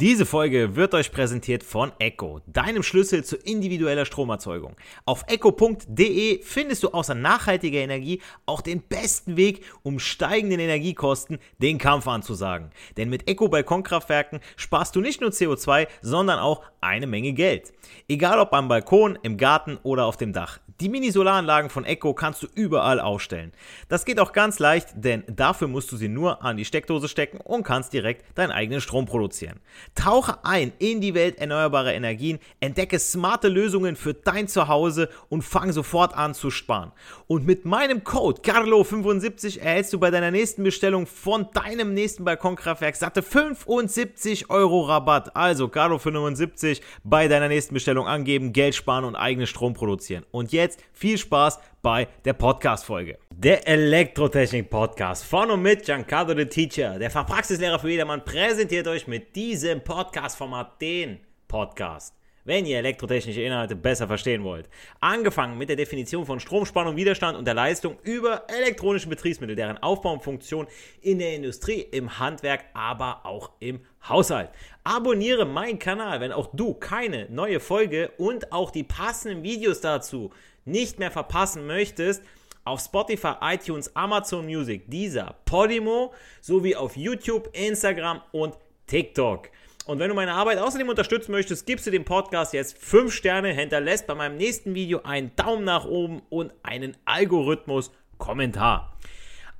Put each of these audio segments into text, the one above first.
Diese Folge wird euch präsentiert von Echo, deinem Schlüssel zu individueller Stromerzeugung. Auf echo.de findest du außer nachhaltiger Energie auch den besten Weg, um steigenden Energiekosten den Kampf anzusagen. Denn mit Echo Balkonkraftwerken sparst du nicht nur CO2, sondern auch eine Menge Geld. Egal ob am Balkon, im Garten oder auf dem Dach. Die Mini-Solaranlagen von Echo kannst du überall aufstellen. Das geht auch ganz leicht, denn dafür musst du sie nur an die Steckdose stecken und kannst direkt deinen eigenen Strom produzieren. Tauche ein in die Welt erneuerbarer Energien, entdecke smarte Lösungen für dein Zuhause und fang sofort an zu sparen. Und mit meinem Code CARLO75 erhältst du bei deiner nächsten Bestellung von deinem nächsten Balkonkraftwerk satte 75 Euro Rabatt. Also CARLO75 bei deiner nächsten Bestellung angeben, Geld sparen und eigenen Strom produzieren. Und jetzt jetzt viel Spaß bei der Podcast-Folge. Der Elektrotechnik-Podcast von und mit Giancarlo the Teacher, der Fachpraxislehrer für jedermann, präsentiert euch mit diesem Podcast-Format den Podcast wenn ihr elektrotechnische Inhalte besser verstehen wollt. Angefangen mit der Definition von Stromspannung, Widerstand und der Leistung über elektronische Betriebsmittel, deren Aufbau und Funktion in der Industrie, im Handwerk, aber auch im Haushalt. Abonniere meinen Kanal, wenn auch du keine neue Folge und auch die passenden Videos dazu nicht mehr verpassen möchtest. Auf Spotify, iTunes, Amazon Music, dieser Podimo sowie auf YouTube, Instagram und TikTok. Und wenn du meine Arbeit außerdem unterstützen möchtest, gibst du dem Podcast jetzt 5 Sterne, hinterlässt bei meinem nächsten Video einen Daumen nach oben und einen Algorithmus-Kommentar.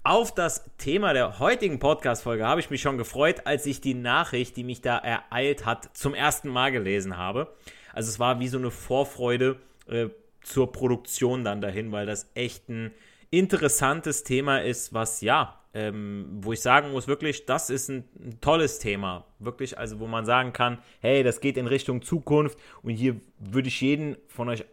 Auf das Thema der heutigen Podcast-Folge habe ich mich schon gefreut, als ich die Nachricht, die mich da ereilt hat, zum ersten Mal gelesen habe. Also es war wie so eine Vorfreude äh, zur Produktion dann dahin, weil das echt ein interessantes Thema ist, was ja ähm, wo ich sagen muss, wirklich, das ist ein, ein, tolles Thema. Wirklich, also wo man sagen kann, hey, das geht in Richtung Zukunft und hier würde ich jeden von euch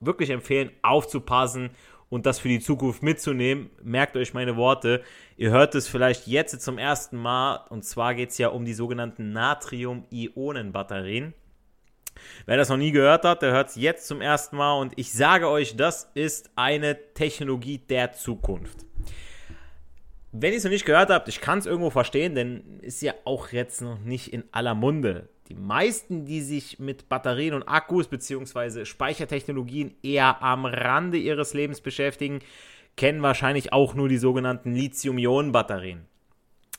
wirklich empfehlen, aufzupassen und das für die Zukunft mitzunehmen. Merkt euch meine Worte. Ihr hört es vielleicht jetzt zum ersten Mal und zwar geht es ja um die sogenannten Natrium-Ionen-Batterien. Wer das noch nie gehört hat, der hört es jetzt zum ersten Mal und ich sage euch, das ist eine Technologie der Zukunft. Wenn ihr es noch nicht gehört habt, ich kann es irgendwo verstehen, denn ist ja auch jetzt noch nicht in aller Munde. Die meisten, die sich mit Batterien und Akkus bzw. Speichertechnologien eher am Rande ihres Lebens beschäftigen, kennen wahrscheinlich auch nur die sogenannten Lithium-Ionen-Batterien.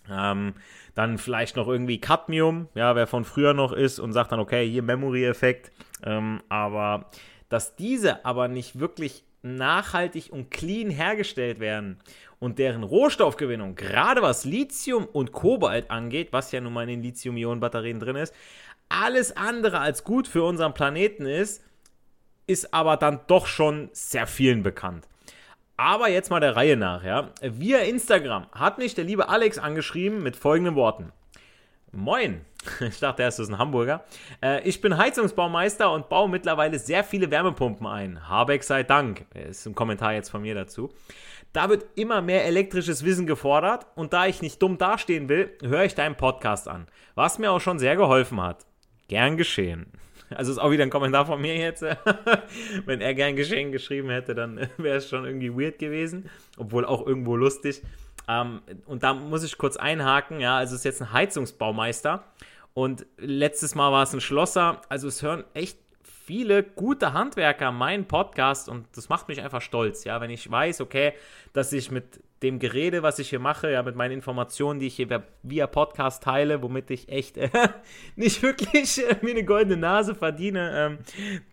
Ähm, dann vielleicht noch irgendwie Cadmium, ja, wer von früher noch ist und sagt dann, okay, hier Memory-Effekt. Ähm, aber dass diese aber nicht wirklich nachhaltig und clean hergestellt werden und deren Rohstoffgewinnung, gerade was Lithium und Kobalt angeht, was ja nun mal in den Lithium-Ionen-Batterien drin ist, alles andere als gut für unseren Planeten ist, ist aber dann doch schon sehr vielen bekannt. Aber jetzt mal der Reihe nach, ja. Via Instagram hat mich der liebe Alex angeschrieben mit folgenden Worten. Moin, ich dachte erst, das ist ein Hamburger. Äh, ich bin Heizungsbaumeister und baue mittlerweile sehr viele Wärmepumpen ein. Habeck sei Dank. Ist ein Kommentar jetzt von mir dazu. Da wird immer mehr elektrisches Wissen gefordert und da ich nicht dumm dastehen will, höre ich deinen Podcast an, was mir auch schon sehr geholfen hat. Gern geschehen. Also ist auch wieder ein Kommentar von mir jetzt. Wenn er gern geschehen geschrieben hätte, dann wäre es schon irgendwie weird gewesen, obwohl auch irgendwo lustig. Ähm, und da muss ich kurz einhaken, ja, also es ist jetzt ein Heizungsbaumeister. Und letztes Mal war es ein Schlosser, also es hören echt viele gute Handwerker meinen Podcast und das macht mich einfach stolz, ja, wenn ich weiß, okay, dass ich mit dem Gerede, was ich hier mache, ja, mit meinen Informationen, die ich hier via Podcast teile, womit ich echt äh, nicht wirklich äh, mir eine goldene Nase verdiene, ähm,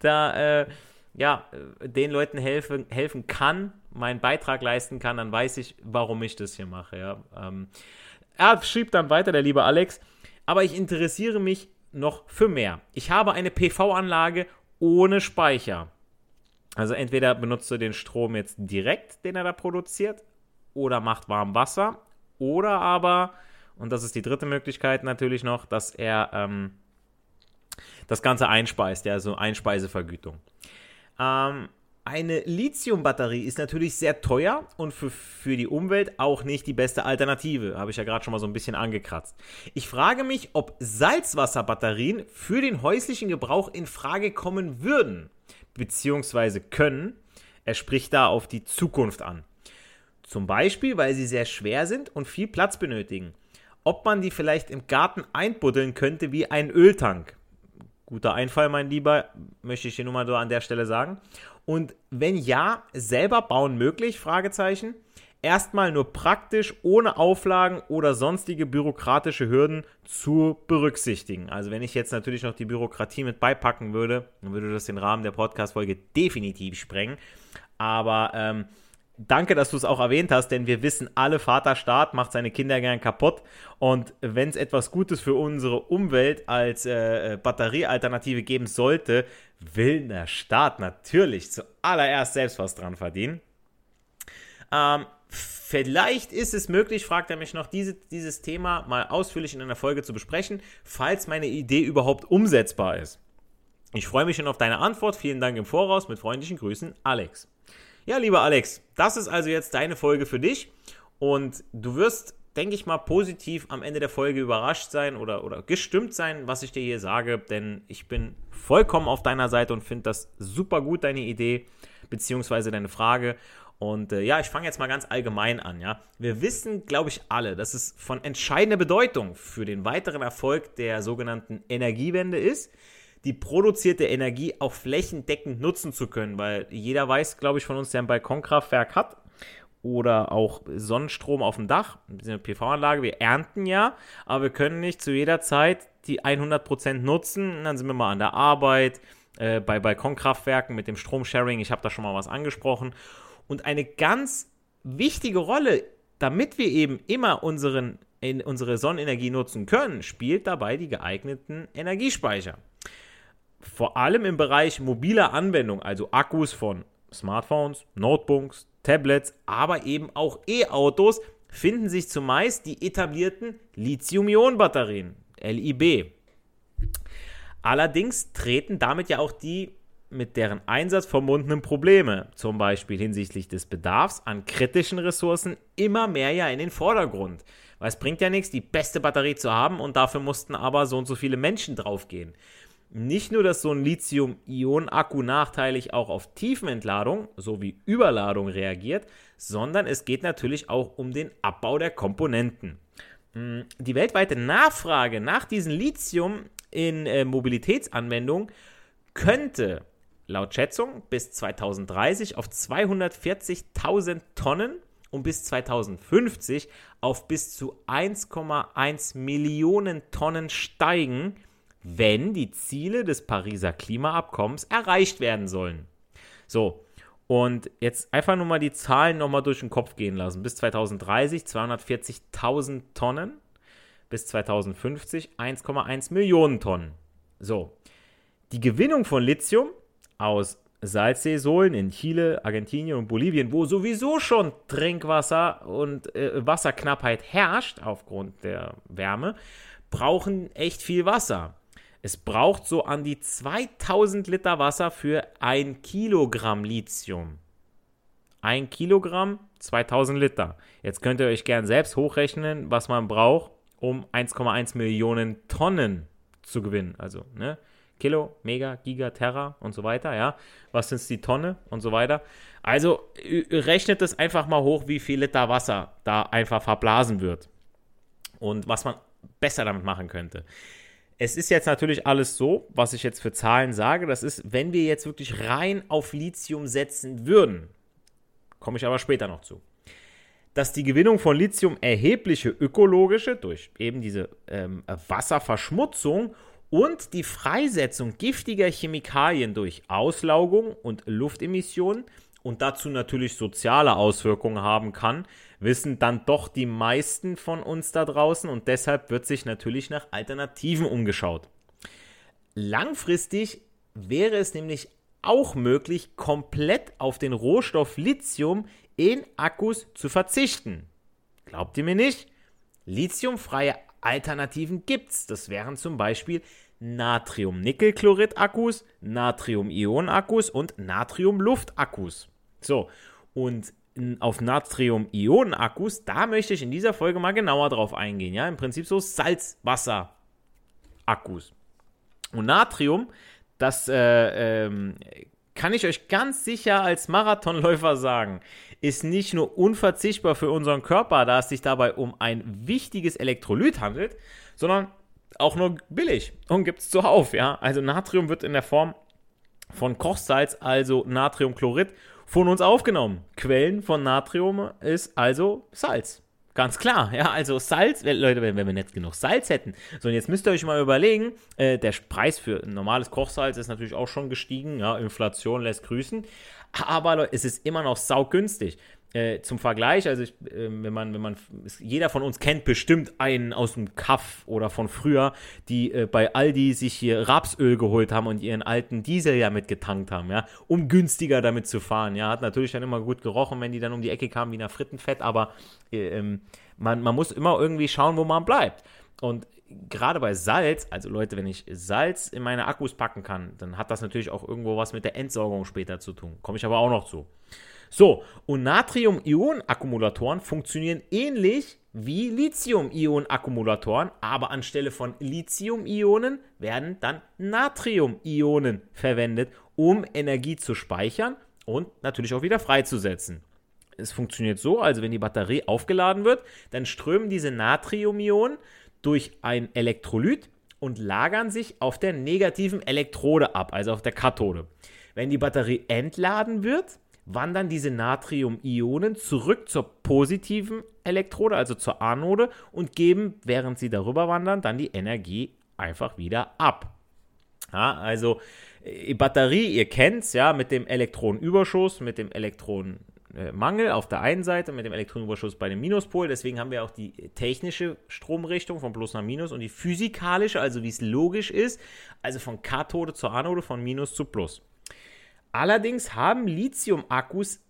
da, äh, ja, den Leuten helfen, helfen kann, meinen Beitrag leisten kann, dann weiß ich, warum ich das hier mache, ja. Ähm, er schrieb dann weiter, der liebe Alex, aber ich interessiere mich noch für mehr. Ich habe eine PV-Anlage ohne Speicher. Also entweder benutzt du den Strom jetzt direkt, den er da produziert, oder macht warm Wasser, oder aber, und das ist die dritte Möglichkeit natürlich noch, dass er ähm, das Ganze einspeist, ja, also Einspeisevergütung. Ähm, eine Lithium-Batterie ist natürlich sehr teuer und für, für die Umwelt auch nicht die beste Alternative. Habe ich ja gerade schon mal so ein bisschen angekratzt. Ich frage mich, ob Salzwasserbatterien für den häuslichen Gebrauch in Frage kommen würden, beziehungsweise können. Er spricht da auf die Zukunft an. Zum Beispiel, weil sie sehr schwer sind und viel Platz benötigen. ob man die vielleicht im Garten einbuddeln könnte wie ein Öltank. Guter Einfall, mein Lieber, möchte ich dir nur mal so an der Stelle sagen. Und wenn ja, selber bauen möglich? Fragezeichen. Erstmal nur praktisch, ohne Auflagen oder sonstige bürokratische Hürden zu berücksichtigen. Also wenn ich jetzt natürlich noch die Bürokratie mit beipacken würde, dann würde das den Rahmen der Podcast-Folge definitiv sprengen. Aber ähm, danke, dass du es auch erwähnt hast, denn wir wissen alle, Vaterstaat macht seine Kinder gern kaputt. Und wenn es etwas Gutes für unsere Umwelt als äh, Batteriealternative geben sollte, will der Staat natürlich zuallererst selbst was dran verdienen. Ähm, vielleicht ist es möglich, fragt er mich noch, diese, dieses Thema mal ausführlich in einer Folge zu besprechen, falls meine Idee überhaupt umsetzbar ist. Ich freue mich schon auf deine Antwort. Vielen Dank im Voraus. Mit freundlichen Grüßen, Alex. Ja, lieber Alex, das ist also jetzt deine Folge für dich und du wirst, denke ich mal, positiv am Ende der Folge überrascht sein oder, oder gestimmt sein, was ich dir hier sage, denn ich bin vollkommen auf deiner Seite und finde das super gut, deine Idee beziehungsweise deine Frage. Und äh, ja, ich fange jetzt mal ganz allgemein an, ja. Wir wissen, glaube ich, alle, dass es von entscheidender Bedeutung für den weiteren Erfolg der sogenannten Energiewende ist, die produzierte Energie auch flächendeckend nutzen zu können, weil jeder weiß, glaube ich, von uns, der ein Balkonkraftwerk hat oder auch Sonnenstrom auf dem Dach, eine PV-Anlage, wir ernten ja, aber wir können nicht zu jeder Zeit die 100% nutzen, dann sind wir mal an der Arbeit, äh, bei Balkonkraftwerken mit dem Stromsharing, ich habe da schon mal was angesprochen. Und eine ganz wichtige Rolle, damit wir eben immer unseren, in unsere Sonnenenergie nutzen können, spielt dabei die geeigneten Energiespeicher vor allem im Bereich mobiler Anwendung, also Akkus von Smartphones, Notebooks, Tablets, aber eben auch E-Autos, finden sich zumeist die etablierten Lithium-Ionen-Batterien, LIB. Allerdings treten damit ja auch die mit deren Einsatz verbundenen Probleme, zum Beispiel hinsichtlich des Bedarfs an kritischen Ressourcen, immer mehr ja in den Vordergrund. Weil es bringt ja nichts, die beste Batterie zu haben und dafür mussten aber so und so viele Menschen draufgehen. Nicht nur, dass so ein Lithium-Ionen-Akku nachteilig auch auf Tiefenentladung sowie Überladung reagiert, sondern es geht natürlich auch um den Abbau der Komponenten. Hm, die weltweite Nachfrage nach diesem Lithium in äh, Mobilitätsanwendungen könnte laut Schätzung bis 2030 auf 240.000 Tonnen und bis 2050 auf bis zu 1,1 Millionen Tonnen steigen wenn die Ziele des Pariser Klimaabkommens erreicht werden sollen. So, und jetzt einfach nur mal die Zahlen nochmal durch den Kopf gehen lassen. Bis 2030 240.000 Tonnen, bis 2050 1,1 Millionen Tonnen. So, die Gewinnung von Lithium aus Salzseesohlen in Chile, Argentinien und Bolivien, wo sowieso schon Trinkwasser und äh, Wasserknappheit herrscht aufgrund der Wärme, brauchen echt viel Wasser. Es braucht so an die 2000 Liter Wasser für ein Kilogramm Lithium. Ein Kilogramm, 2000 Liter. Jetzt könnt ihr euch gern selbst hochrechnen, was man braucht, um 1,1 Millionen Tonnen zu gewinnen. Also, ne? Kilo, Mega, Giga, Terra und so weiter, ja. Was sind die Tonne und so weiter. Also rechnet es einfach mal hoch, wie viel Liter Wasser da einfach verblasen wird. Und was man besser damit machen könnte. Es ist jetzt natürlich alles so, was ich jetzt für Zahlen sage, das ist, wenn wir jetzt wirklich rein auf Lithium setzen würden, komme ich aber später noch zu, dass die Gewinnung von Lithium erhebliche ökologische, durch eben diese ähm, Wasserverschmutzung und die Freisetzung giftiger Chemikalien durch Auslaugung und Luftemissionen und dazu natürlich soziale Auswirkungen haben kann, wissen dann doch die meisten von uns da draußen und deshalb wird sich natürlich nach Alternativen umgeschaut. Langfristig wäre es nämlich auch möglich, komplett auf den Rohstoff Lithium in Akkus zu verzichten. Glaubt ihr mir nicht? Lithiumfreie Alternativen gibt's. Das wären zum Beispiel Natrium-Nickel-Chlorid-Akkus, Natrium-Ionen-Akkus und Natrium-Luft-Akkus. So, und auf Natrium-Ionen-Akkus, da möchte ich in dieser Folge mal genauer drauf eingehen. Ja, im Prinzip so Salzwasser-Akkus. Und Natrium, das äh, ähm, kann ich euch ganz sicher als Marathonläufer sagen, ist nicht nur unverzichtbar für unseren Körper, da es sich dabei um ein wichtiges Elektrolyt handelt, sondern auch nur billig und gibt es zuhauf. Ja? Also Natrium wird in der Form von Kochsalz, also Natriumchlorid, von uns aufgenommen. Quellen von Natrium ist also Salz. Ganz klar, ja, also Salz, Leute, wenn, wenn wir nicht genug Salz hätten. So, und jetzt müsst ihr euch mal überlegen, äh, der Preis für normales Kochsalz ist natürlich auch schon gestiegen, ja, Inflation lässt grüßen, aber Leute, es ist immer noch saugünstig. Äh, zum Vergleich, also ich, äh, wenn man, wenn man, jeder von uns kennt bestimmt einen aus dem Kaff oder von früher, die äh, bei Aldi sich hier Rapsöl geholt haben und ihren alten Diesel ja mitgetankt haben, ja, um günstiger damit zu fahren, ja, hat natürlich dann immer gut gerochen, wenn die dann um die Ecke kamen wie nach Frittenfett, aber äh, ähm, man, man muss immer irgendwie schauen, wo man bleibt. Und gerade bei Salz, also Leute, wenn ich Salz in meine Akkus packen kann, dann hat das natürlich auch irgendwo was mit der Entsorgung später zu tun. Komme ich aber auch noch zu. So, und Natrium-Ionen-Akkumulatoren funktionieren ähnlich wie Lithium-Ionen-Akkumulatoren, aber anstelle von Lithium-Ionen werden dann Natrium-Ionen verwendet, um Energie zu speichern und natürlich auch wieder freizusetzen. Es funktioniert so, also wenn die Batterie aufgeladen wird, dann strömen diese Natrium-Ionen durch ein Elektrolyt und lagern sich auf der negativen Elektrode ab, also auf der Kathode. Wenn die Batterie entladen wird, wandern diese Natrium-Ionen zurück zur positiven Elektrode, also zur Anode, und geben, während sie darüber wandern, dann die Energie einfach wieder ab. Ja, also äh, Batterie, ihr kennt es ja, mit dem Elektronenüberschuss, mit dem Elektronenmangel auf der einen Seite, mit dem Elektronenüberschuss bei dem Minuspol. Deswegen haben wir auch die technische Stromrichtung von Plus nach Minus und die physikalische, also wie es logisch ist, also von Kathode zur Anode, von Minus zu Plus. Allerdings haben Lithium-Akkus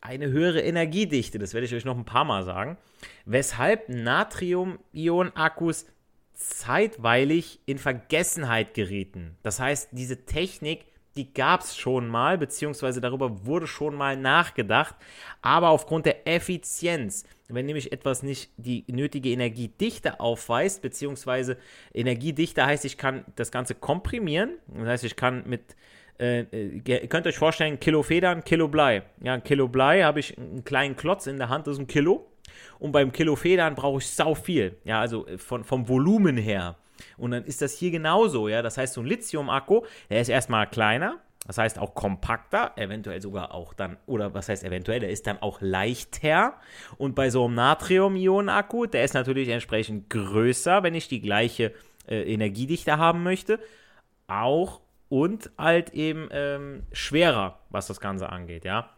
eine höhere Energiedichte, das werde ich euch noch ein paar Mal sagen, weshalb Natrium-Ionen-Akkus zeitweilig in Vergessenheit gerieten. Das heißt, diese Technik, die gab es schon mal, beziehungsweise darüber wurde schon mal nachgedacht, aber aufgrund der Effizienz, wenn nämlich etwas nicht die nötige Energiedichte aufweist, beziehungsweise Energiedichte heißt, ich kann das Ganze komprimieren, das heißt, ich kann mit äh, äh, ihr könnt euch vorstellen, Kilo Federn, Kilo Blei. Ja, ein Kilo Blei habe ich einen kleinen Klotz in der Hand, das ist ein Kilo. Und beim Kilo Federn brauche ich sau viel. Ja, also äh, von, vom Volumen her. Und dann ist das hier genauso. Ja, das heißt, so ein Lithium-Akku, der ist erstmal kleiner. Das heißt auch kompakter, eventuell sogar auch dann, oder was heißt eventuell, der ist dann auch leichter. Und bei so einem Natrium-Ionen-Akku, der ist natürlich entsprechend größer, wenn ich die gleiche äh, Energiedichte haben möchte. Auch und halt eben ähm, schwerer, was das Ganze angeht, ja.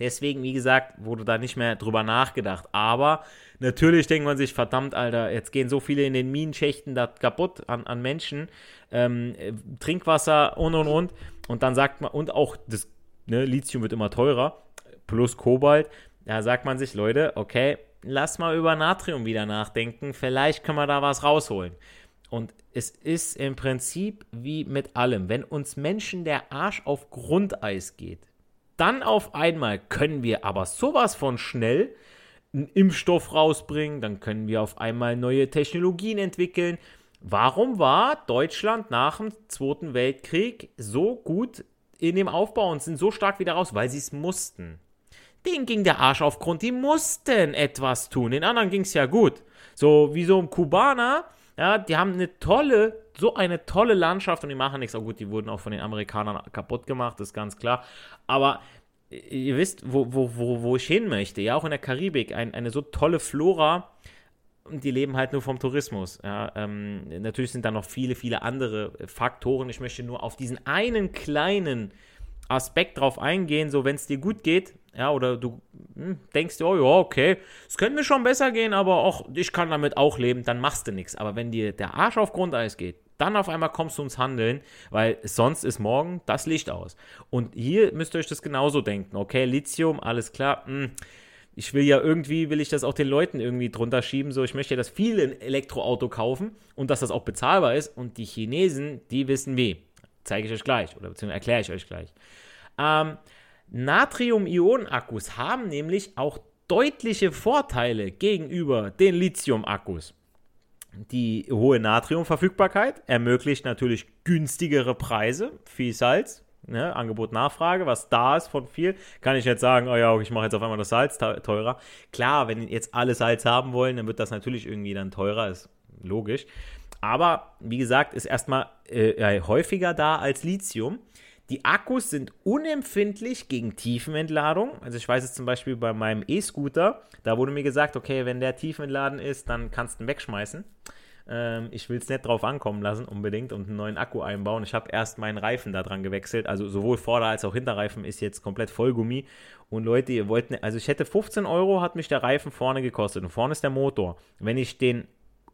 Deswegen, wie gesagt, wurde da nicht mehr drüber nachgedacht. Aber natürlich denkt man sich, verdammt, Alter, jetzt gehen so viele in den Minenschächten da kaputt an, an Menschen. Ähm, Trinkwasser und und und. Und dann sagt man, und auch das ne, Lithium wird immer teurer, plus Kobalt. Da sagt man sich, Leute, okay, lass mal über Natrium wieder nachdenken. Vielleicht können wir da was rausholen. Und es ist im Prinzip wie mit allem. Wenn uns Menschen der Arsch auf Grundeis geht, dann auf einmal können wir aber sowas von schnell einen Impfstoff rausbringen, dann können wir auf einmal neue Technologien entwickeln. Warum war Deutschland nach dem Zweiten Weltkrieg so gut in dem Aufbau und sind so stark wieder raus? Weil sie es mussten. Denen ging der Arsch auf Grund, die mussten etwas tun. Den anderen ging es ja gut. So wie so ein Kubaner, ja, die haben eine tolle, so eine tolle Landschaft und die machen nichts. Auch gut, die wurden auch von den Amerikanern kaputt gemacht, ist ganz klar. Aber ihr wisst, wo, wo, wo, wo ich hin möchte. Ja, auch in der Karibik, ein, eine so tolle Flora. Und die leben halt nur vom Tourismus. Ja, ähm, natürlich sind da noch viele, viele andere Faktoren. Ich möchte nur auf diesen einen kleinen Aspekt drauf eingehen, so wenn es dir gut geht, ja, oder du hm, denkst, oh ja, okay, es könnte mir schon besser gehen, aber auch ich kann damit auch leben, dann machst du nichts. Aber wenn dir der Arsch auf Grundeis geht, dann auf einmal kommst du ins Handeln, weil sonst ist morgen das Licht aus. Und hier müsst ihr euch das genauso denken. Okay, Lithium, alles klar. Hm, ich will ja irgendwie, will ich das auch den Leuten irgendwie drunter schieben, so ich möchte ja, dass viele ein Elektroauto kaufen und dass das auch bezahlbar ist. Und die Chinesen, die wissen wie. Zeige ich euch gleich oder beziehungsweise erkläre ich euch gleich. Ähm, Natrium-Ionen-Akkus haben nämlich auch deutliche Vorteile gegenüber den Lithium-Akkus. Die hohe Natriumverfügbarkeit ermöglicht natürlich günstigere Preise, viel Salz, ne, Angebot, Nachfrage, was da ist von viel, kann ich jetzt sagen, oh ja, ich mache jetzt auf einmal das Salz teurer. Klar, wenn jetzt alle Salz haben wollen, dann wird das natürlich irgendwie dann teurer, ist logisch. Aber wie gesagt, ist erstmal äh, häufiger da als Lithium. Die Akkus sind unempfindlich gegen Tiefenentladung. Also ich weiß es zum Beispiel bei meinem E-Scooter, da wurde mir gesagt, okay, wenn der tiefenentladen ist, dann kannst du ihn wegschmeißen. Ähm, ich will es nicht drauf ankommen lassen, unbedingt, und einen neuen Akku einbauen. Ich habe erst meinen Reifen da dran gewechselt. Also sowohl Vorder- als auch Hinterreifen ist jetzt komplett Vollgummi. Und Leute, ihr wollt, ne, also ich hätte 15 Euro, hat mich der Reifen vorne gekostet. Und vorne ist der Motor. Wenn ich den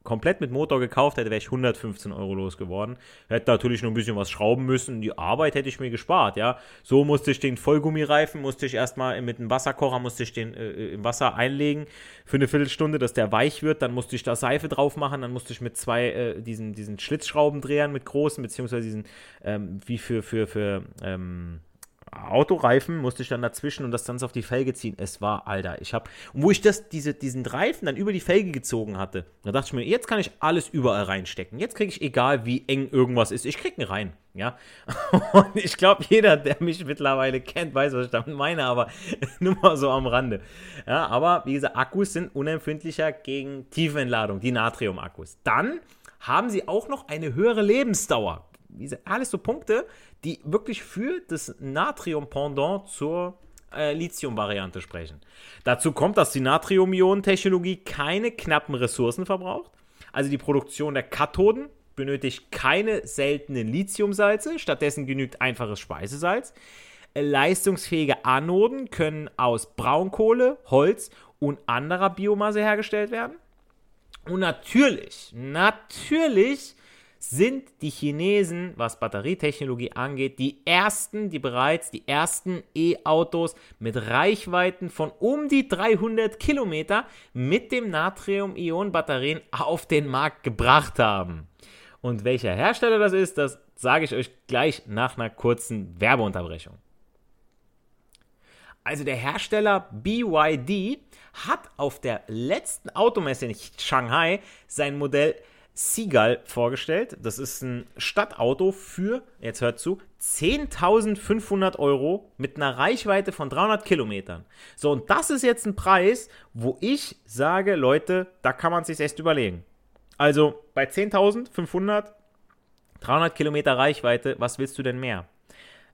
komplett mit Motor gekauft hätte, wäre ich 115 Euro losgeworden. Hätte natürlich nur ein bisschen was schrauben müssen. Die Arbeit hätte ich mir gespart, ja. So musste ich den Vollgummireifen, musste ich erstmal mit einem Wasserkocher, musste ich den äh, im Wasser einlegen für eine Viertelstunde, dass der weich wird. Dann musste ich da Seife drauf machen. Dann musste ich mit zwei, äh, diesen, diesen Schlitzschraubendrehern mit großen, beziehungsweise diesen, ähm, wie für, für, für, ähm, Autoreifen musste ich dann dazwischen und das dann auf die Felge ziehen. Es war, Alter, ich habe, wo ich das, diese, diesen Reifen dann über die Felge gezogen hatte, da dachte ich mir, jetzt kann ich alles überall reinstecken. Jetzt kriege ich, egal wie eng irgendwas ist, ich kriege ihn rein. Ja, und ich glaube, jeder, der mich mittlerweile kennt, weiß, was ich damit meine, aber nur mal so am Rande. Ja, aber wie gesagt, Akkus sind unempfindlicher gegen Tiefenentladung, die Natrium-Akkus. Dann haben sie auch noch eine höhere Lebensdauer. Alles so Punkte, die wirklich für das Natrium-Pendant zur äh, Lithium-Variante sprechen. Dazu kommt, dass die Natrium-Ionen-Technologie keine knappen Ressourcen verbraucht. Also die Produktion der Kathoden benötigt keine seltenen Lithiumsalze, stattdessen genügt einfaches Speisesalz. Leistungsfähige Anoden können aus Braunkohle, Holz und anderer Biomasse hergestellt werden. Und natürlich, natürlich sind die Chinesen, was Batterietechnologie angeht, die ersten, die bereits die ersten E-Autos mit Reichweiten von um die 300 Kilometer mit dem Natrium-Ionen-Batterien auf den Markt gebracht haben. Und welcher Hersteller das ist, das sage ich euch gleich nach einer kurzen Werbeunterbrechung. Also der Hersteller BYD hat auf der letzten Automesse in Shanghai sein Modell Seagull vorgestellt. Das ist ein Stadtauto für, jetzt hört zu, 10.500 Euro mit einer Reichweite von 300 Kilometern. So, und das ist jetzt ein Preis, wo ich sage, Leute, da kann man sich echt überlegen. Also bei 10.500, 300 Kilometer Reichweite, was willst du denn mehr?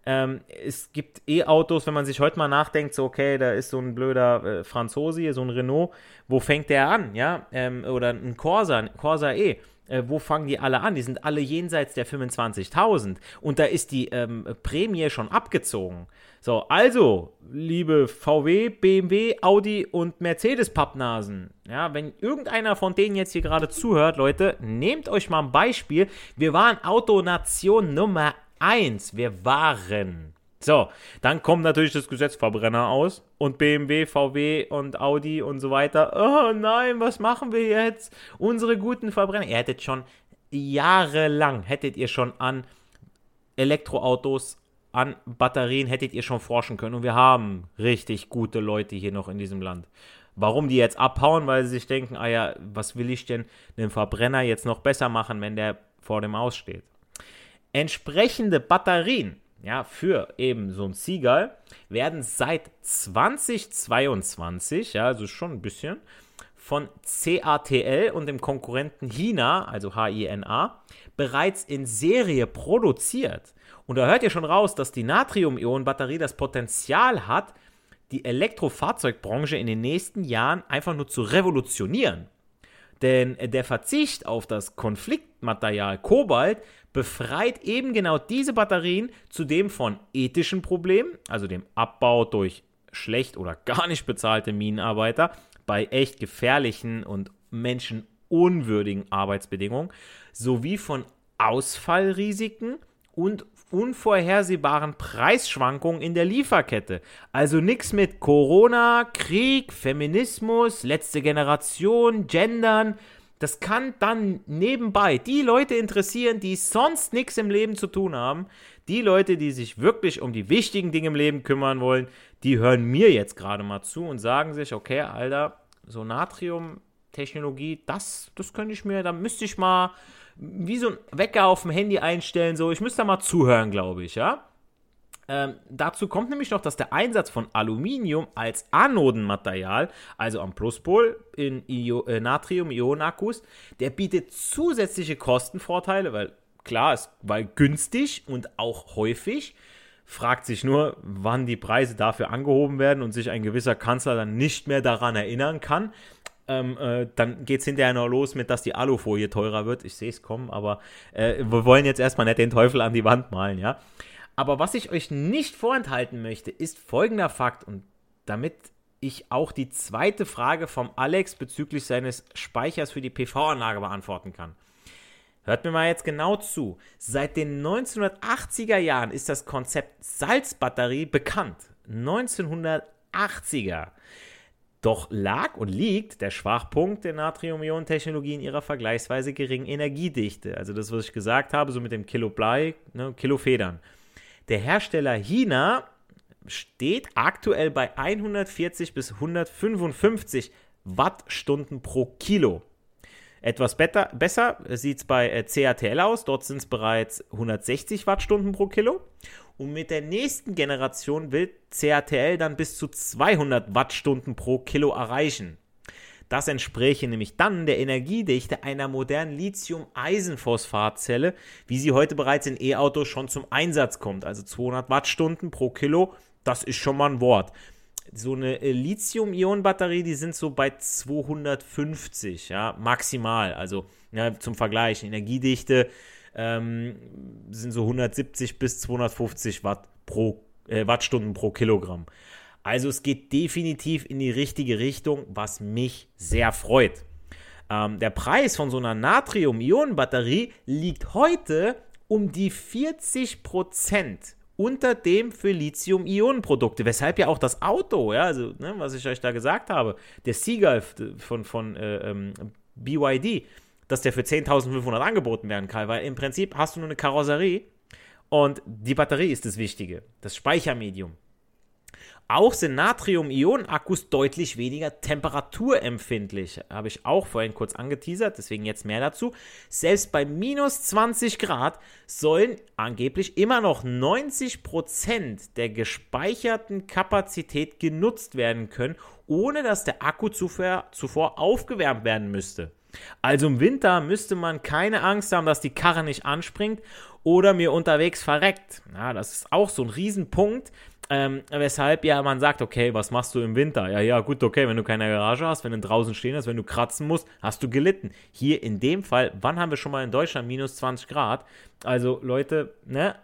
Ähm, es gibt E-Autos, wenn man sich heute mal nachdenkt, so okay, da ist so ein blöder äh, Franzose, so ein Renault, wo fängt der an, ja? Ähm, oder ein Corsa, ein Corsa E. Äh, wo fangen die alle an? Die sind alle jenseits der 25.000 und da ist die ähm, Prämie schon abgezogen. So, also, liebe VW, BMW, Audi und Mercedes-Pappnasen, ja, wenn irgendeiner von denen jetzt hier gerade zuhört, Leute, nehmt euch mal ein Beispiel. Wir waren Autonation Nummer 1. Wir waren. So, dann kommt natürlich das Gesetz Verbrenner aus und BMW, VW und Audi und so weiter. Oh nein, was machen wir jetzt? Unsere guten Verbrenner. Ihr hättet schon jahrelang, hättet ihr schon an Elektroautos, an Batterien, hättet ihr schon forschen können. Und wir haben richtig gute Leute hier noch in diesem Land. Warum die jetzt abhauen? Weil sie sich denken, ah ja, was will ich denn den Verbrenner jetzt noch besser machen, wenn der vor dem aussteht? Entsprechende Batterien ja, für eben so ein Seagull werden seit 2022, ja, also schon ein bisschen, von CATL und dem Konkurrenten China, also HINA, bereits in Serie produziert. Und da hört ihr schon raus, dass die Natrium-Ionen-Batterie das Potenzial hat, die Elektrofahrzeugbranche in den nächsten Jahren einfach nur zu revolutionieren. Denn der Verzicht auf das Konfliktmaterial Kobalt befreit eben genau diese Batterien zudem von ethischen Problemen, also dem Abbau durch schlecht oder gar nicht bezahlte Minenarbeiter bei echt gefährlichen und menschenunwürdigen Arbeitsbedingungen, sowie von Ausfallrisiken und unvorhersehbaren Preisschwankungen in der Lieferkette. Also nichts mit Corona, Krieg, Feminismus, letzte Generation, Gendern, das kann dann nebenbei die Leute interessieren, die sonst nichts im Leben zu tun haben. Die Leute, die sich wirklich um die wichtigen Dinge im Leben kümmern wollen, die hören mir jetzt gerade mal zu und sagen sich, okay, Alter, so Natrium-Technologie, das, das könnte ich mir, da müsste ich mal wie so ein Wecker auf dem Handy einstellen, so, ich müsste da mal zuhören, glaube ich, ja. Ähm, dazu kommt nämlich noch, dass der Einsatz von Aluminium als Anodenmaterial, also am Pluspol in äh, Natrium-Ionen-Akkus, der bietet zusätzliche Kostenvorteile, weil klar, es war günstig und auch häufig. Fragt sich nur, wann die Preise dafür angehoben werden und sich ein gewisser Kanzler dann nicht mehr daran erinnern kann. Ähm, äh, dann geht es hinterher noch los mit, dass die Alufolie teurer wird. Ich sehe es kommen, aber äh, wir wollen jetzt erstmal nicht den Teufel an die Wand malen, ja. Aber was ich euch nicht vorenthalten möchte, ist folgender Fakt und damit ich auch die zweite Frage vom Alex bezüglich seines Speichers für die PV-Anlage beantworten kann. Hört mir mal jetzt genau zu. Seit den 1980er Jahren ist das Konzept Salzbatterie bekannt. 1980er. Doch lag und liegt der Schwachpunkt der Natrium-Ionen-Technologie in ihrer vergleichsweise geringen Energiedichte. Also das, was ich gesagt habe, so mit dem Kilo Blei, ne, Kilo Federn. Der Hersteller Hina steht aktuell bei 140 bis 155 Wattstunden pro Kilo. Etwas better, besser sieht es bei äh, CATL aus. Dort sind es bereits 160 Wattstunden pro Kilo. Und mit der nächsten Generation will CATL dann bis zu 200 Wattstunden pro Kilo erreichen. Das entspräche nämlich dann der Energiedichte einer modernen Lithium-Eisenphosphatzelle, wie sie heute bereits in E-Autos schon zum Einsatz kommt. Also 200 Wattstunden pro Kilo, das ist schon mal ein Wort. So eine äh, Lithium-Ionen-Batterie, die sind so bei 250, ja, maximal. Also ja, zum Vergleich, Energiedichte ähm, sind so 170 bis 250 Watt pro, äh, Wattstunden pro Kilogramm. Also es geht definitiv in die richtige Richtung, was mich sehr freut. Ähm, der Preis von so einer Natrium-Ionen-Batterie liegt heute um die 40% unter dem für Lithium-Ionen-Produkte, weshalb ja auch das Auto, ja, also ne, was ich euch da gesagt habe, der Seagulf von, von äh, ähm, BYD, dass der für 10.500 angeboten werden kann, weil im Prinzip hast du nur eine Karosserie und die Batterie ist das Wichtige, das Speichermedium. Auch sind Natrium-Ionen-Akkus deutlich weniger temperaturempfindlich. Habe ich auch vorhin kurz angeteasert, deswegen jetzt mehr dazu. Selbst bei minus 20 Grad sollen angeblich immer noch 90% der gespeicherten Kapazität genutzt werden können, ohne dass der Akku zuvor, zuvor aufgewärmt werden müsste. Also im Winter müsste man keine Angst haben, dass die Karre nicht anspringt oder mir unterwegs verreckt. Ja, das ist auch so ein Riesenpunkt, ähm, weshalb ja man sagt, okay, was machst du im Winter? Ja, ja, gut, okay, wenn du keine Garage hast, wenn du draußen stehen hast, wenn du kratzen musst, hast du gelitten. Hier in dem Fall, wann haben wir schon mal in Deutschland minus 20 Grad? Also Leute, ne,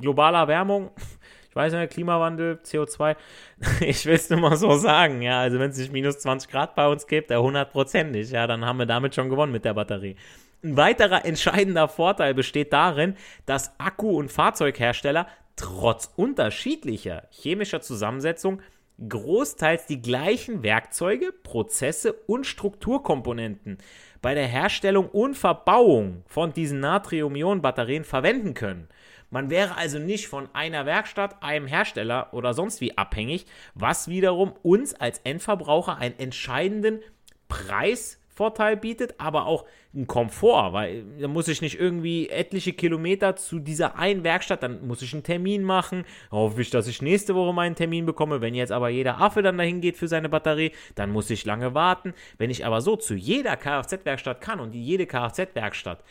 globale Erwärmung, ich weiß nicht, Klimawandel, CO2, ich will es nur mal so sagen, ja, also wenn es nicht minus 20 Grad bei uns gibt, ja, hundertprozentig, ja, dann haben wir damit schon gewonnen mit der Batterie. Ein weiterer entscheidender Vorteil besteht darin, dass Akku- und Fahrzeughersteller trotz unterschiedlicher chemischer Zusammensetzung großteils die gleichen Werkzeuge, Prozesse und Strukturkomponenten bei der Herstellung und Verbauung von diesen Natrium-Ionen-Batterien verwenden können. Man wäre also nicht von einer Werkstatt, einem Hersteller oder sonst wie abhängig, was wiederum uns als Endverbraucher einen entscheidenden Preis Vorteil bietet, aber auch einen Komfort, weil da muss ich nicht irgendwie etliche Kilometer zu dieser einen Werkstatt, dann muss ich einen Termin machen, hoffe ich, dass ich nächste Woche meinen Termin bekomme. Wenn jetzt aber jeder Affe dann dahin geht für seine Batterie, dann muss ich lange warten. Wenn ich aber so zu jeder Kfz-Werkstatt kann und jede Kfz-Werkstatt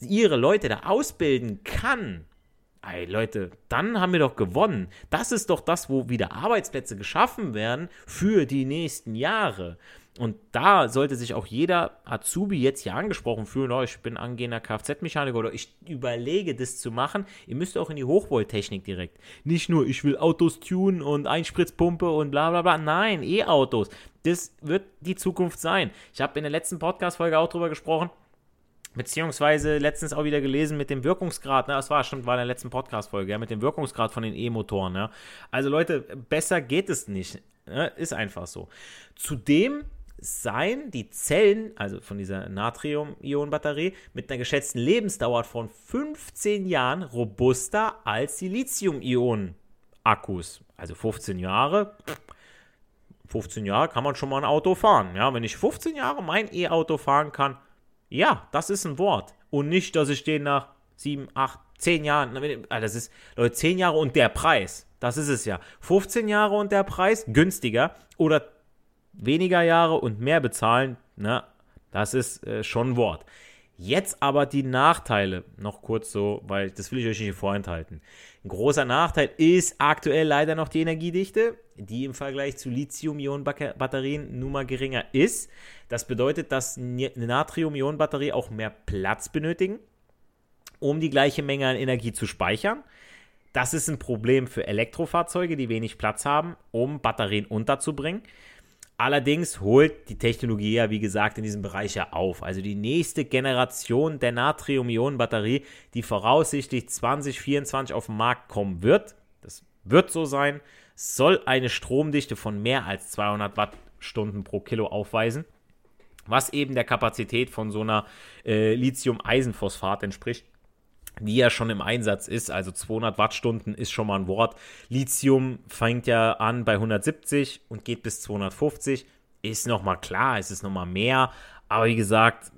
ihre Leute da ausbilden kann, Ey, Leute, dann haben wir doch gewonnen. Das ist doch das, wo wieder Arbeitsplätze geschaffen werden für die nächsten Jahre. Und da sollte sich auch jeder Azubi jetzt hier angesprochen fühlen, oh, ich bin angehender Kfz-Mechaniker oder ich überlege, das zu machen. Ihr müsst auch in die Hochvolttechnik direkt. Nicht nur, ich will Autos tunen und Einspritzpumpe und bla bla bla. Nein, E-Autos. Das wird die Zukunft sein. Ich habe in der letzten Podcast-Folge auch drüber gesprochen. Beziehungsweise letztens auch wieder gelesen mit dem Wirkungsgrad, ne? Das war stimmt, war in der letzten Podcast-Folge, ja, mit dem Wirkungsgrad von den E-Motoren, ja. Also Leute, besser geht es nicht. Ne? Ist einfach so. Zudem seien die Zellen, also von dieser Natrium-Ionen-Batterie, mit einer geschätzten Lebensdauer von 15 Jahren robuster als die Lithium-Ionen-Akkus. Also 15 Jahre. 15 Jahre kann man schon mal ein Auto fahren. Ja, wenn ich 15 Jahre mein E-Auto fahren kann, ja, das ist ein Wort. Und nicht, dass ich den nach sieben, acht, zehn Jahren, ah, das ist, Leute, zehn Jahre und der Preis, das ist es ja. 15 Jahre und der Preis, günstiger oder weniger Jahre und mehr bezahlen, ne, das ist äh, schon ein Wort. Jetzt aber die Nachteile, noch kurz so, weil das will ich euch nicht vorenthalten. Ein großer Nachteil ist aktuell leider noch die Energiedichte, die im Vergleich zu Lithium-Ionen-Batterien nun mal geringer ist. Das bedeutet, dass eine Natrium-Ionen-Batterie auch mehr Platz benötigen, um die gleiche Menge an Energie zu speichern. Das ist ein Problem für Elektrofahrzeuge, die wenig Platz haben, um Batterien unterzubringen. Allerdings holt die Technologie ja, wie gesagt, in diesem Bereich ja auf. Also die nächste Generation der Natrium-Ionen-Batterie, die voraussichtlich 2024 auf den Markt kommen wird, das wird so sein, soll eine Stromdichte von mehr als 200 Wattstunden pro Kilo aufweisen, was eben der Kapazität von so einer äh, Lithium-Eisenphosphat entspricht die ja schon im Einsatz ist, also 200 Wattstunden ist schon mal ein Wort. Lithium fängt ja an bei 170 und geht bis 250. Ist nochmal klar, es ist nochmal mehr, aber wie gesagt,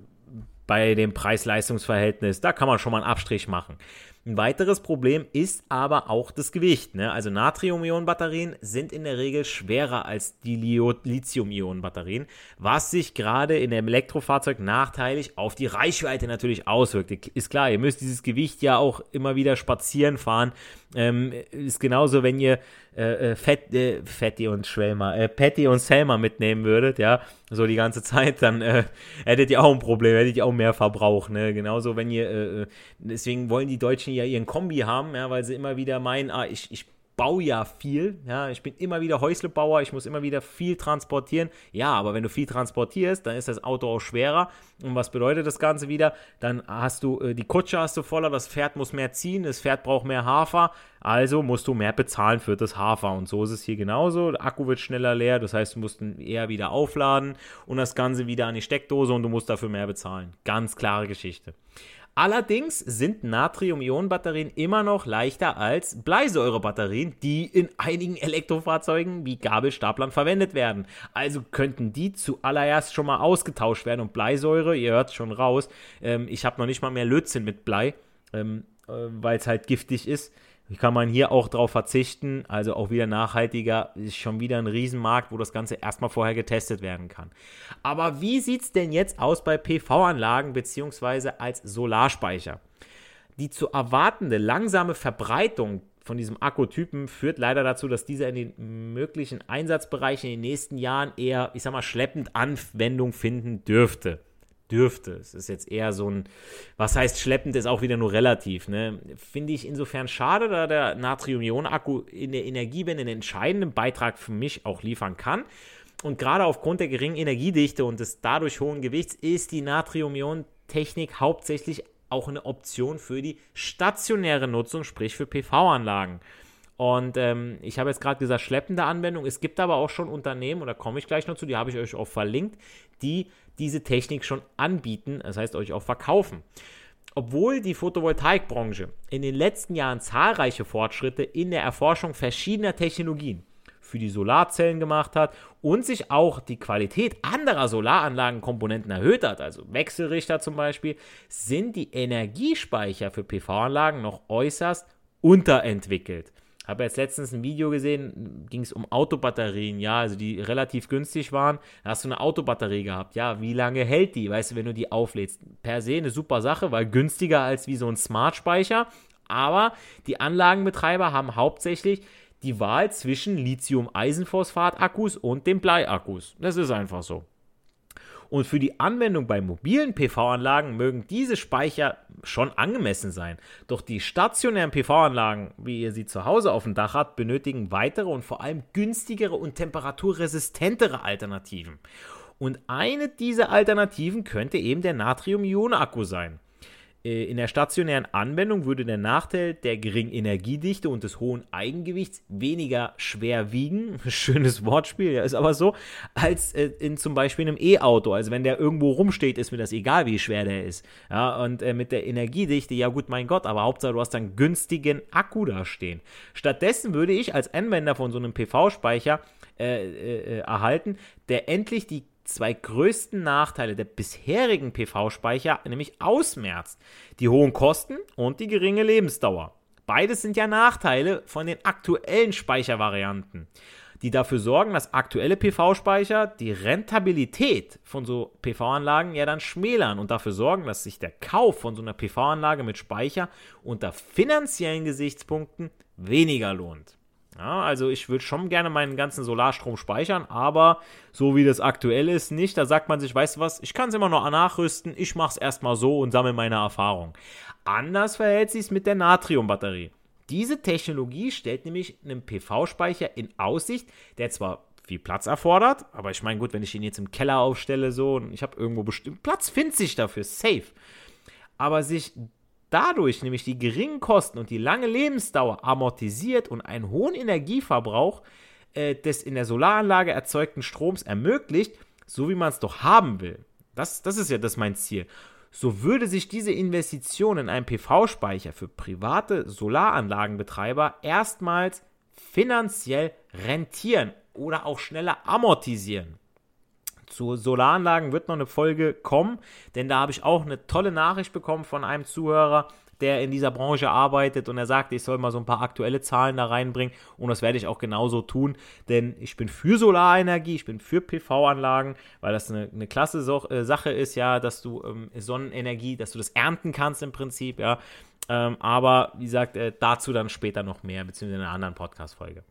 bei dem Preis-Leistungs-Verhältnis, da kann man schon mal einen Abstrich machen. Ein weiteres Problem ist aber auch das Gewicht. Ne? Also Natrium-Ionen-Batterien sind in der Regel schwerer als die Lithium-Ionen-Batterien, was sich gerade in dem Elektrofahrzeug nachteilig auf die Reichweite natürlich auswirkt. Ist klar, ihr müsst dieses Gewicht ja auch immer wieder spazieren fahren. Ähm, ist genauso, wenn ihr äh, äh, Fett, äh, Fetti und Schwelmer, äh, Patty und Selma mitnehmen würdet, ja, so die ganze Zeit, dann äh, hättet ihr auch ein Problem, hättet ihr auch mehr Verbrauch, ne? Genauso, wenn ihr, äh, äh deswegen wollen die Deutschen ja ihren Kombi haben, ja, weil sie immer wieder meinen, ah, ich, ich baue ja viel. Ja, ich bin immer wieder Häuslebauer, ich muss immer wieder viel transportieren. Ja, aber wenn du viel transportierst, dann ist das Auto auch schwerer. Und was bedeutet das Ganze wieder? Dann hast du äh, die Kutsche hast du voller, das Pferd muss mehr ziehen, das Pferd braucht mehr Hafer, also musst du mehr bezahlen für das Hafer. Und so ist es hier genauso. Der Akku wird schneller leer, das heißt, du musst ihn eher wieder aufladen und das Ganze wieder an die Steckdose und du musst dafür mehr bezahlen. Ganz klare Geschichte. Allerdings sind Natrium-Ionen-Batterien immer noch leichter als Bleisäure-Batterien, die in einigen Elektrofahrzeugen wie Gabelstaplern verwendet werden. Also könnten die zuallererst schon mal ausgetauscht werden. Und Bleisäure, ihr hört schon raus, ähm, ich habe noch nicht mal mehr Lötzinn mit Blei, ähm, äh, weil es halt giftig ist. Kann man hier auch drauf verzichten, also auch wieder nachhaltiger, ist schon wieder ein Riesenmarkt, wo das Ganze erstmal vorher getestet werden kann. Aber wie sieht es denn jetzt aus bei PV-Anlagen bzw. als Solarspeicher? Die zu erwartende langsame Verbreitung von diesem Akkutypen führt leider dazu, dass dieser in den möglichen Einsatzbereichen in den nächsten Jahren eher, ich sag mal, schleppend Anwendung finden dürfte dürfte. Es ist jetzt eher so ein, was heißt schleppend, ist auch wieder nur relativ. Ne? Finde ich insofern schade, da der Natrium-Ionen-Akku in der Energiewende einen entscheidenden Beitrag für mich auch liefern kann. Und gerade aufgrund der geringen Energiedichte und des dadurch hohen Gewichts ist die Natrium-Ionen-Technik hauptsächlich auch eine Option für die stationäre Nutzung, sprich für PV-Anlagen. Und ähm, ich habe jetzt gerade gesagt, schleppende Anwendung. Es gibt aber auch schon Unternehmen, und da komme ich gleich noch zu, die habe ich euch auch verlinkt, die diese Technik schon anbieten, das heißt euch auch verkaufen. Obwohl die Photovoltaikbranche in den letzten Jahren zahlreiche Fortschritte in der Erforschung verschiedener Technologien für die Solarzellen gemacht hat und sich auch die Qualität anderer Solaranlagenkomponenten erhöht hat, also Wechselrichter zum Beispiel, sind die Energiespeicher für PV-Anlagen noch äußerst unterentwickelt habe jetzt letztens ein Video gesehen, ging es um Autobatterien, ja, also die relativ günstig waren. Da hast du eine Autobatterie gehabt, ja, wie lange hält die, weißt du, wenn du die auflädst? Per se eine super Sache, weil günstiger als wie so ein Smart-Speicher, aber die Anlagenbetreiber haben hauptsächlich die Wahl zwischen Lithium-Eisenphosphat-Akkus und den Bleiakkus. Das ist einfach so. Und für die Anwendung bei mobilen PV-Anlagen mögen diese Speicher schon angemessen sein. Doch die stationären PV-Anlagen, wie ihr sie zu Hause auf dem Dach habt, benötigen weitere und vor allem günstigere und temperaturresistentere Alternativen. Und eine dieser Alternativen könnte eben der Natrium-Ionen-Akku sein. Äh, in der stationären Anwendung würde der Nachteil der geringen Energiedichte und des hohen Eigengewichts weniger schwer wiegen, schönes Wortspiel, ja, ist aber so, als äh, in zum Beispiel einem E-Auto. Also wenn der irgendwo rumsteht, ist mir das egal, wie schwer der ist. Ja, und äh, mit der Energiedichte, ja gut, mein Gott, aber Hauptsache du hast einen günstigen Akku da stehen. Stattdessen würde ich als Anwender von so einem PV-Speicher äh, äh, erhalten, der endlich die zwei größten Nachteile der bisherigen PV-Speicher nämlich ausmerzt. Die hohen Kosten und die geringe Lebensdauer. Beides sind ja Nachteile von den aktuellen Speichervarianten, die dafür sorgen, dass aktuelle PV-Speicher die Rentabilität von so PV-Anlagen ja dann schmälern und dafür sorgen, dass sich der Kauf von so einer PV-Anlage mit Speicher unter finanziellen Gesichtspunkten weniger lohnt. Ja, also ich würde schon gerne meinen ganzen Solarstrom speichern, aber so wie das aktuell ist, nicht. Da sagt man sich, weißt du was, ich kann es immer noch nachrüsten, ich mache es erstmal so und sammle meine Erfahrung. Anders verhält sich es mit der Natriumbatterie. Diese Technologie stellt nämlich einen PV-Speicher in Aussicht, der zwar viel Platz erfordert, aber ich meine, gut, wenn ich ihn jetzt im Keller aufstelle, so, und ich habe irgendwo bestimmt Platz, findet sich dafür, safe. Aber sich dadurch nämlich die geringen Kosten und die lange Lebensdauer amortisiert und einen hohen Energieverbrauch äh, des in der Solaranlage erzeugten Stroms ermöglicht, so wie man es doch haben will. Das, das ist ja das mein Ziel. So würde sich diese Investition in einen PV-Speicher für private Solaranlagenbetreiber erstmals finanziell rentieren oder auch schneller amortisieren. Zu Solaranlagen wird noch eine Folge kommen, denn da habe ich auch eine tolle Nachricht bekommen von einem Zuhörer, der in dieser Branche arbeitet und er sagte, ich soll mal so ein paar aktuelle Zahlen da reinbringen und das werde ich auch genauso tun, denn ich bin für Solarenergie, ich bin für PV-Anlagen, weil das eine, eine klasse so äh, Sache ist, ja, dass du ähm, Sonnenenergie, dass du das ernten kannst im Prinzip, ja, ähm, aber wie gesagt, äh, dazu dann später noch mehr, beziehungsweise in einer anderen Podcast-Folge.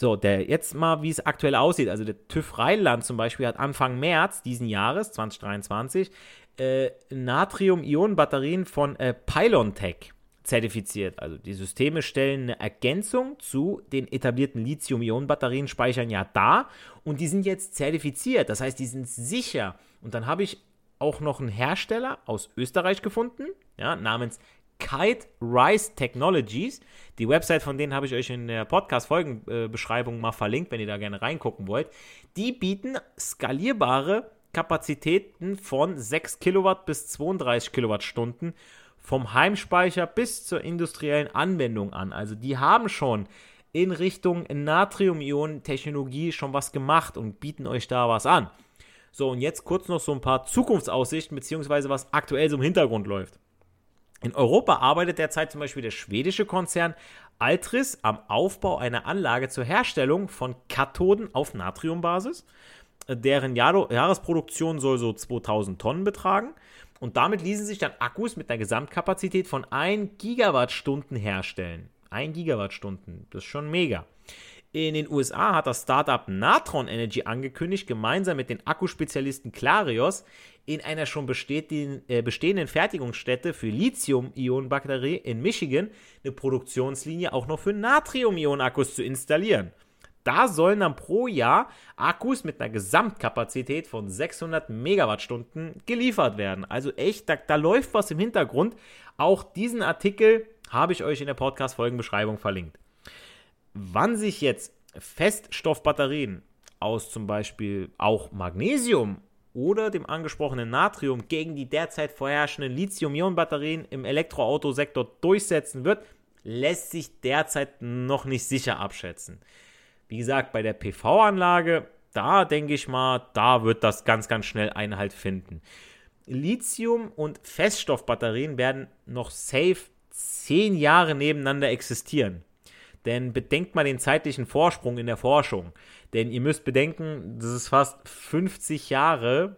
So, der jetzt mal, wie es aktuell aussieht. Also der TÜV Rheinland zum Beispiel hat Anfang März diesen Jahres, 2023, äh, Natrium-Ionen-Batterien von äh, Pylontech zertifiziert. Also die Systeme stellen eine Ergänzung zu den etablierten Lithium-Ionen-Batterien, speichern ja da und die sind jetzt zertifiziert. Das heißt, die sind sicher. Und dann habe ich auch noch einen Hersteller aus Österreich gefunden, ja, namens Kite Rise Technologies. Die Website von denen habe ich euch in der Podcast-Folgenbeschreibung mal verlinkt, wenn ihr da gerne reingucken wollt. Die bieten skalierbare Kapazitäten von 6 Kilowatt bis 32 Kilowattstunden vom Heimspeicher bis zur industriellen Anwendung an. Also die haben schon in Richtung Natrium-Ionen-Technologie schon was gemacht und bieten euch da was an. So, und jetzt kurz noch so ein paar Zukunftsaussichten, beziehungsweise was aktuell so im Hintergrund läuft. In Europa arbeitet derzeit zum Beispiel der schwedische Konzern Altris am Aufbau einer Anlage zur Herstellung von Kathoden auf Natriumbasis. Deren Jahr Jahresproduktion soll so 2000 Tonnen betragen. Und damit ließen sich dann Akkus mit einer Gesamtkapazität von 1 Gigawattstunden herstellen. 1 Gigawattstunden, das ist schon mega. In den USA hat das Startup Natron Energy angekündigt, gemeinsam mit den Akkuspezialisten Clarios in einer schon äh, bestehenden Fertigungsstätte für Lithium-Ionen-Batterie in Michigan eine Produktionslinie auch noch für Natrium-Ionen-Akkus zu installieren. Da sollen dann pro Jahr Akkus mit einer Gesamtkapazität von 600 Megawattstunden geliefert werden. Also echt, da, da läuft was im Hintergrund. Auch diesen Artikel habe ich euch in der Podcast-Folgenbeschreibung verlinkt. Wann sich jetzt Feststoffbatterien aus zum Beispiel auch Magnesium oder dem angesprochenen Natrium gegen die derzeit vorherrschenden Lithium-Ionen-Batterien im Elektroautosektor durchsetzen wird, lässt sich derzeit noch nicht sicher abschätzen. Wie gesagt, bei der PV-Anlage, da denke ich mal, da wird das ganz, ganz schnell Einhalt finden. Lithium- und Feststoffbatterien werden noch safe zehn Jahre nebeneinander existieren. Denn bedenkt mal den zeitlichen Vorsprung in der Forschung. Denn ihr müsst bedenken, das ist fast 50 Jahre,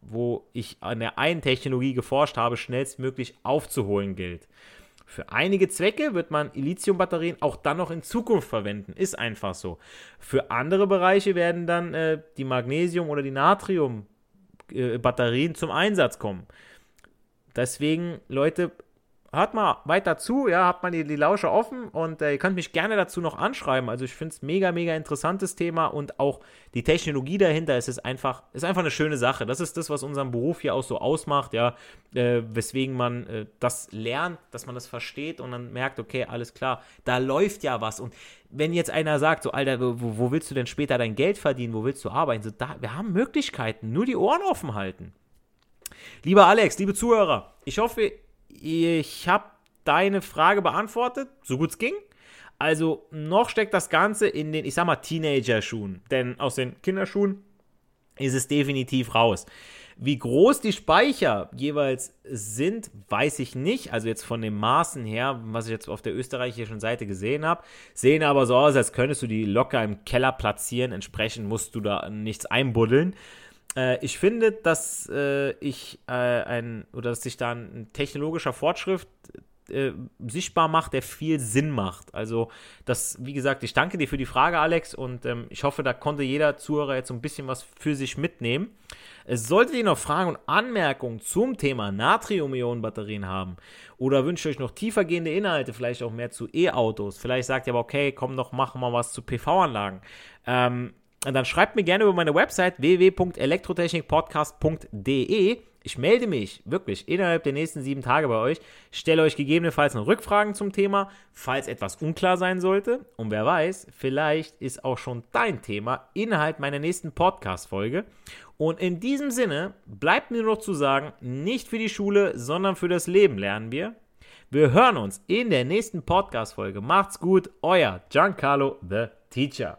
wo ich an der einen Technologie geforscht habe, schnellstmöglich aufzuholen gilt. Für einige Zwecke wird man Lithium-Batterien auch dann noch in Zukunft verwenden. Ist einfach so. Für andere Bereiche werden dann äh, die Magnesium- oder die Natrium-Batterien äh, zum Einsatz kommen. Deswegen, Leute, hört mal weiter zu, ja, habt mal die, die Lausche offen und äh, ihr könnt mich gerne dazu noch anschreiben. Also ich finde es mega, mega interessantes Thema und auch die Technologie dahinter ist es einfach, ist einfach eine schöne Sache. Das ist das, was unseren Beruf hier auch so ausmacht, ja, äh, weswegen man äh, das lernt, dass man das versteht und dann merkt, okay, alles klar, da läuft ja was. Und wenn jetzt einer sagt, so, Alter, wo, wo willst du denn später dein Geld verdienen, wo willst du arbeiten? So, da, wir haben Möglichkeiten, nur die Ohren offen halten. Lieber Alex, liebe Zuhörer, ich hoffe, ich habe deine Frage beantwortet, so gut es ging. Also noch steckt das Ganze in den, ich sag mal, Teenager-Schuhen. Denn aus den Kinderschuhen ist es definitiv raus. Wie groß die Speicher jeweils sind, weiß ich nicht. Also jetzt von den Maßen her, was ich jetzt auf der österreichischen Seite gesehen habe, sehen aber so aus, als könntest du die locker im Keller platzieren. Entsprechend musst du da nichts einbuddeln. Äh, ich finde, dass äh, ich äh, ein oder dass sich da ein technologischer Fortschritt äh, sichtbar macht, der viel Sinn macht. Also, das, wie gesagt, ich danke dir für die Frage, Alex, und ähm, ich hoffe, da konnte jeder Zuhörer jetzt so ein bisschen was für sich mitnehmen. Es solltet ihr noch Fragen und Anmerkungen zum Thema Natrium-Ionen-Batterien haben oder wünscht euch noch tiefergehende Inhalte, vielleicht auch mehr zu E-Autos, vielleicht sagt ihr aber, okay, komm doch, machen wir was zu PV-Anlagen. Ähm, dann schreibt mir gerne über meine Website www.elektrotechnikpodcast.de ich melde mich wirklich innerhalb der nächsten sieben Tage bei euch, stelle euch gegebenenfalls noch Rückfragen zum Thema, falls etwas unklar sein sollte. Und wer weiß, vielleicht ist auch schon dein Thema innerhalb meiner nächsten Podcast-Folge. Und in diesem Sinne bleibt mir noch zu sagen, nicht für die Schule, sondern für das Leben lernen wir. Wir hören uns in der nächsten Podcast-Folge. Macht's gut, euer Giancarlo the Teacher.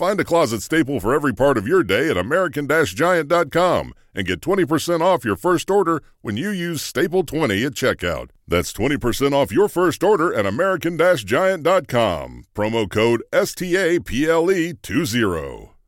Find a closet staple for every part of your day at American Giant.com and get 20% off your first order when you use Staple 20 at checkout. That's 20% off your first order at American Giant.com. Promo code STAPLE20.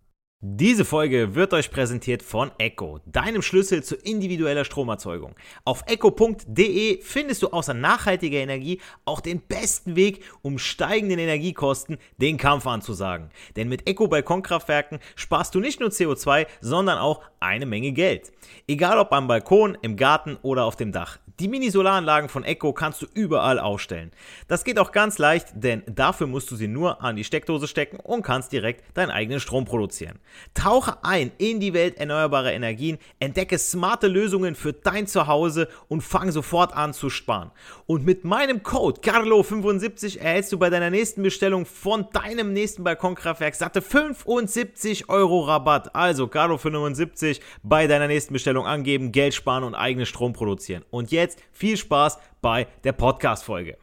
Diese Folge wird euch präsentiert von Echo, deinem Schlüssel zu individueller Stromerzeugung. Auf echo.de findest du außer nachhaltiger Energie auch den besten Weg, um steigenden Energiekosten den Kampf anzusagen. Denn mit Echo Balkonkraftwerken sparst du nicht nur CO2, sondern auch eine Menge Geld. Egal ob am Balkon, im Garten oder auf dem Dach. Die Mini-Solaranlagen von Echo kannst du überall aufstellen. Das geht auch ganz leicht, denn dafür musst du sie nur an die Steckdose stecken und kannst direkt deinen eigenen Strom produzieren. Tauche ein in die Welt erneuerbarer Energien, entdecke smarte Lösungen für dein Zuhause und fang sofort an zu sparen. Und mit meinem Code Carlo75 erhältst du bei deiner nächsten Bestellung von deinem nächsten Balkonkraftwerk satte 75 Euro Rabatt. Also Carlo75 bei deiner nächsten Bestellung angeben, Geld sparen und eigenen Strom produzieren. Und jetzt viel Spaß bei der Podcast-Folge.